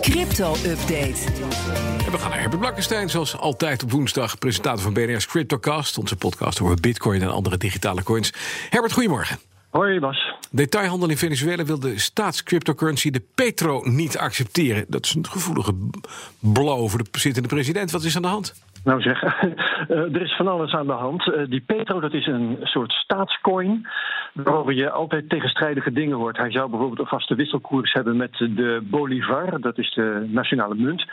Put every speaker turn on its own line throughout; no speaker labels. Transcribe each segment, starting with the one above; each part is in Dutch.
Crypto-update.
En we gaan naar Herbert Blankenstein, zoals altijd op woensdag. Presentator van BNR's Cryptocast, onze podcast over bitcoin en andere digitale coins. Herbert, goedemorgen.
Hoi Bas.
Detailhandel in Venezuela wil de staatscryptocurrency de Petro niet accepteren. Dat is een gevoelige blow voor de zittende president. Wat is aan de hand?
Nou zeg, eh, er is van alles aan de hand. Eh, die Petro, dat is een soort staatscoin. Waarover je altijd tegenstrijdige dingen hoort. Hij zou bijvoorbeeld een vaste wisselkoers hebben met de Bolivar, dat is de nationale munt.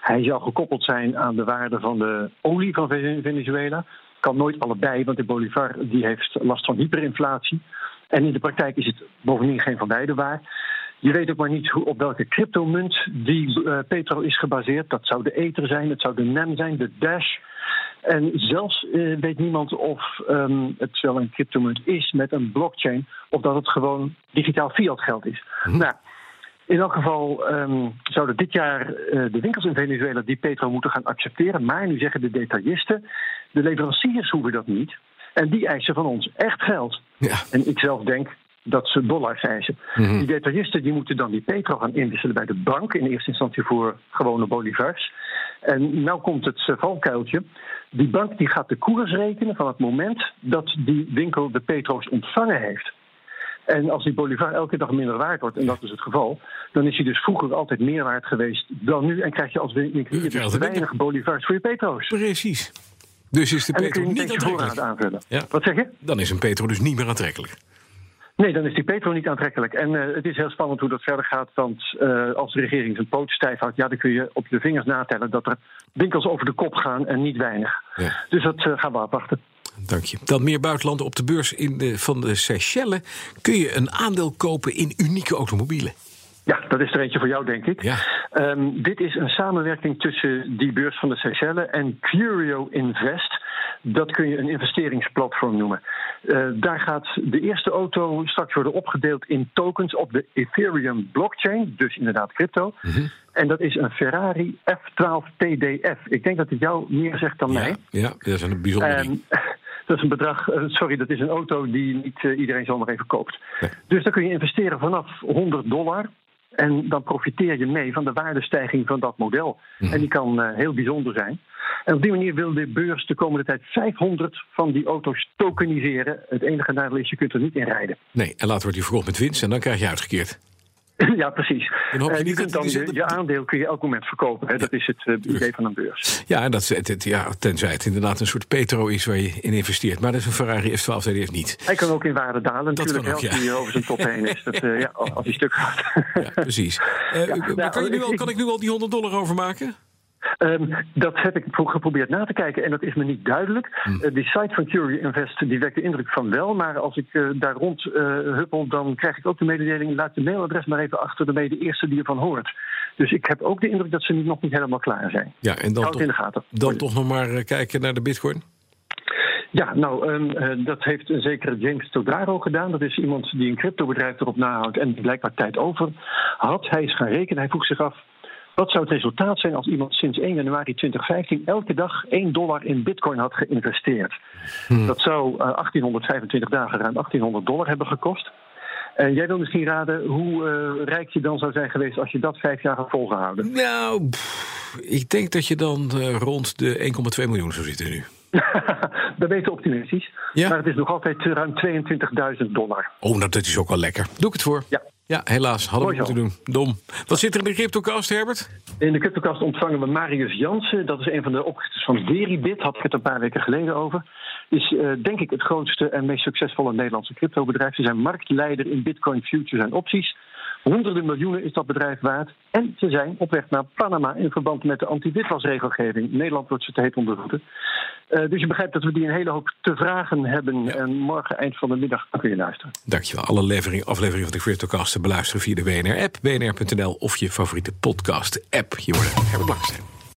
Hij zou gekoppeld zijn aan de waarde van de olie van Venezuela. Kan nooit allebei, want de Bolivar die heeft last van hyperinflatie. En in de praktijk is het bovendien geen van beide waar. Je weet ook maar niet hoe, op welke cryptomunt die uh, Petro is gebaseerd. Dat zou de Ether zijn, het zou de NEM zijn, de Dash. En zelfs uh, weet niemand of um, het wel een cryptomunt is met een blockchain, of dat het gewoon digitaal fiat geld is. Hm. Nou, in elk geval um, zouden dit jaar uh, de winkels in Venezuela die Petro moeten gaan accepteren. Maar nu zeggen de detailisten, de leveranciers hoeven dat niet. En die eisen van ons echt geld. Ja. En ik zelf denk, dat ze dollars eisen. Mm Die detailisten die moeten dan die petro gaan inwisselen bij de bank, in eerste instantie voor gewone bolivars. En nu komt het uh, valkuiltje. Die bank die gaat de koers rekenen van het moment dat die winkel de petro's ontvangen heeft. En als die bolivar elke dag minder waard wordt, en dat is het geval, dan is hij dus vroeger altijd meer waard geweest dan nu. En krijg je als winkelier dus weinig bolivars voor je petro's.
Precies. Dus is de petro niet, aantrekkelijk.
Ja. Wat zeg je?
Dan is een petro dus niet meer aantrekkelijk.
Nee, dan is die petro niet aantrekkelijk. En uh, het is heel spannend hoe dat verder gaat. Want uh, als de regering zijn poot stijf houdt, ja, dan kun je op je vingers natellen dat er winkels over de kop gaan en niet weinig. Ja. Dus dat uh, gaan we afwachten.
Dank je. Dan meer buitenlanden op de beurs in de, van de Seychelles. Kun je een aandeel kopen in unieke automobielen?
Ja, dat is er eentje voor jou, denk ik. Ja. Um, dit is een samenwerking tussen die beurs van de Seychelles en Curio Invest. Dat kun je een investeringsplatform noemen. Uh, daar gaat de eerste auto straks worden opgedeeld in tokens op de Ethereum blockchain, dus inderdaad crypto. Mm -hmm. En dat is een Ferrari F12 TDF. Ik denk dat het jou meer zegt dan
ja,
mij.
Ja, dat is een bijzonder um, ding.
Dat is een bedrag, uh, sorry, dat is een auto die niet uh, iedereen zomaar even koopt. Nee. Dus dan kun je investeren vanaf 100 dollar. En dan profiteer je mee van de waardestijging van dat model. Mm. En die kan heel bijzonder zijn. En op die manier wil de beurs de komende tijd 500 van die auto's tokeniseren. Het enige nadeel is, je kunt er niet in rijden.
Nee, en later wordt die verkocht met winst en dan krijg je uitgekeerd.
Ja, precies.
Dan hoop je,
kunt dan je, je, aandeel kun je elk moment verkopen. Hè? Ja, dat is het uh, idee van een beurs.
Ja, en dat, het, het, ja, tenzij het inderdaad een soort petro is waar je in investeert. Maar dat is een Ferrari F12 TDF niet.
Hij kan ook in waarde dalen
dat
natuurlijk.
Ook, ja.
Als hij over zijn top heen is. Dat, uh, ja, als hij stuk gaat.
ja, precies. Uh, nou, kan, je nu al, kan ik nu al die 100 dollar overmaken?
Um, dat heb ik geprobeerd na te kijken en dat is me niet duidelijk. Mm. Uh, die site van Curie Invest die wekt de indruk van wel, maar als ik uh, daar rond uh, huppel, dan krijg ik ook de mededeling: laat de mailadres maar even achter, je de eerste die ervan hoort. Dus ik heb ook de indruk dat ze nog niet helemaal klaar zijn.
Ja, en dan, toch,
in de gaten.
dan toch nog maar kijken naar de Bitcoin?
Ja, nou, um, dat heeft een zekere James Todaro gedaan. Dat is iemand die een cryptobedrijf erop nahoudt en blijkbaar tijd over had. Hij is gaan rekenen, hij vroeg zich af. Wat zou het resultaat zijn als iemand sinds 1 januari 2015 elke dag 1 dollar in bitcoin had geïnvesteerd? Hmm. Dat zou uh, 1825 dagen ruim 1800 dollar hebben gekost. En jij wil misschien raden hoe uh, rijk je dan zou zijn geweest als je dat vijf jaar had volgehouden?
Nou, pff, ik denk dat je dan uh, rond de 1,2 miljoen zou zitten nu.
dat weet je optimistisch. Ja? Maar het is nog altijd ruim 22.000 dollar.
Oh, nou, dat is ook wel lekker. Doe ik het voor?
Ja.
Ja, helaas. Hadden we moeten doen. Dom. Wat zit er in de CryptoCast, Herbert?
In de CryptoCast ontvangen we Marius Jansen. Dat is een van de oprichters van Deribit. Had ik het een paar weken geleden over. Is uh, denk ik het grootste en meest succesvolle Nederlandse cryptobedrijf. Ze zijn marktleider in bitcoin futures en opties. Honderden miljoenen is dat bedrijf waard. En ze zijn op weg naar Panama in verband met de anti-witwasregelgeving. Nederland wordt ze te heet onder voeten. Uh, dus je begrijpt dat we die een hele hoop te vragen hebben. Ja. En morgen eind van de middag kun je luisteren.
Dankjewel. Alle levering, afleveringen van de CryptoCast te beluisteren via de WNR-app, bnr.nl of je favoriete podcast-app. Je wordt Herbert Blankenstein.